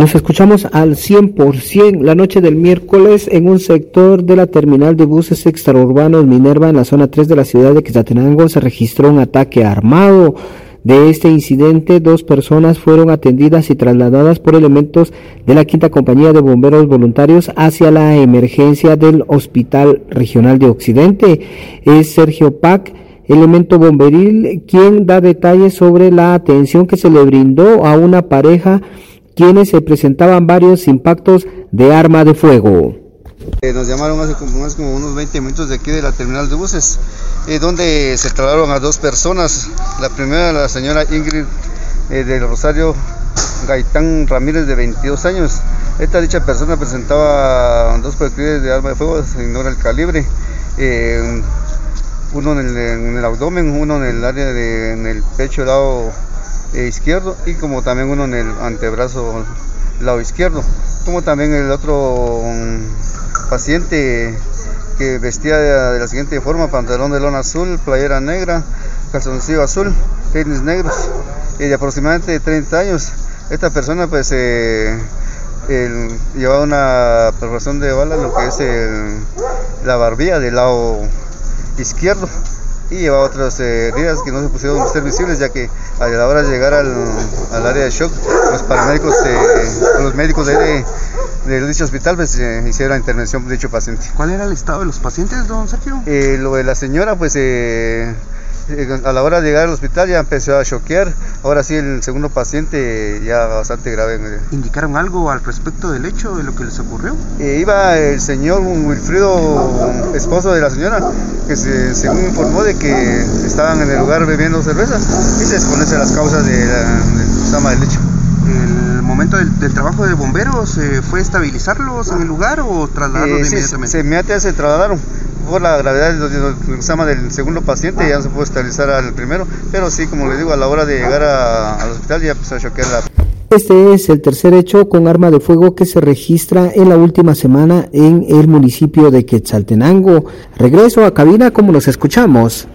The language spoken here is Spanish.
Nos escuchamos al 100% la noche del miércoles en un sector de la terminal de buses extraurbanos Minerva en la zona 3 de la ciudad de Quetzaltenango se registró un ataque armado. De este incidente, dos personas fueron atendidas y trasladadas por elementos de la quinta compañía de bomberos voluntarios hacia la emergencia del Hospital Regional de Occidente. Es Sergio Pac, elemento bomberil, quien da detalles sobre la atención que se le brindó a una pareja quienes se presentaban varios impactos de arma de fuego. Eh, nos llamaron hace como, unos 20 minutos de aquí de la terminal de buses, eh, donde se trasladaron a dos personas. La primera, la señora Ingrid eh, del Rosario Gaitán Ramírez, de 22 años. Esta dicha persona presentaba dos proyectiles de arma de fuego, se ignora el calibre. uno en el, abdomen, uno en el área de en el pecho lado eh, izquierdo y como también uno en el antebrazo lado izquierdo, como también el otro mm, paciente que vestía de, la siguiente forma, pantalón de lona azul, playera negra, calzoncillo azul, tenis negros, y de aproximadamente 30 años. Esta persona pues eh, llevaba una perforación de bala, lo que es la barbilla del lado izquierdo y llevaba otras eh, heridas que no se pusieron ser visibles ya que a la hora de llegar al, al área de shock los paramédicos eh, los médicos de, de, dicho hospital pues, eh, hicieron la intervención de dicho paciente. ¿Cuál era el estado de los pacientes, don Sergio? lo de la señora pues eh, a la hora de llegar al hospital ya empezó a choquear. Ahora sí, el segundo paciente ya bastante grave. ¿Indicaron algo al respecto del hecho, de lo que les ocurrió? Eh, iba el señor Wilfrido, esposo de la señora, que se, según informó de que estaban en el lugar bebiendo cerveza y se desconoce las causas de la, del hecho. ¿El momento del, trabajo de bomberos eh, fue estabilizarlos en el lugar o trasladarlos inmediatamente? Se, se trasladaron la gravedad del segundo paciente ya no se puede estabilizar al primero, pero sí, como le digo, a la hora de llegar al hospital ya empezó a choquear la... Este es el tercer hecho con arma de fuego que se registra en la última semana en el municipio de Quetzaltenango. Regreso a cabina como nos escuchamos.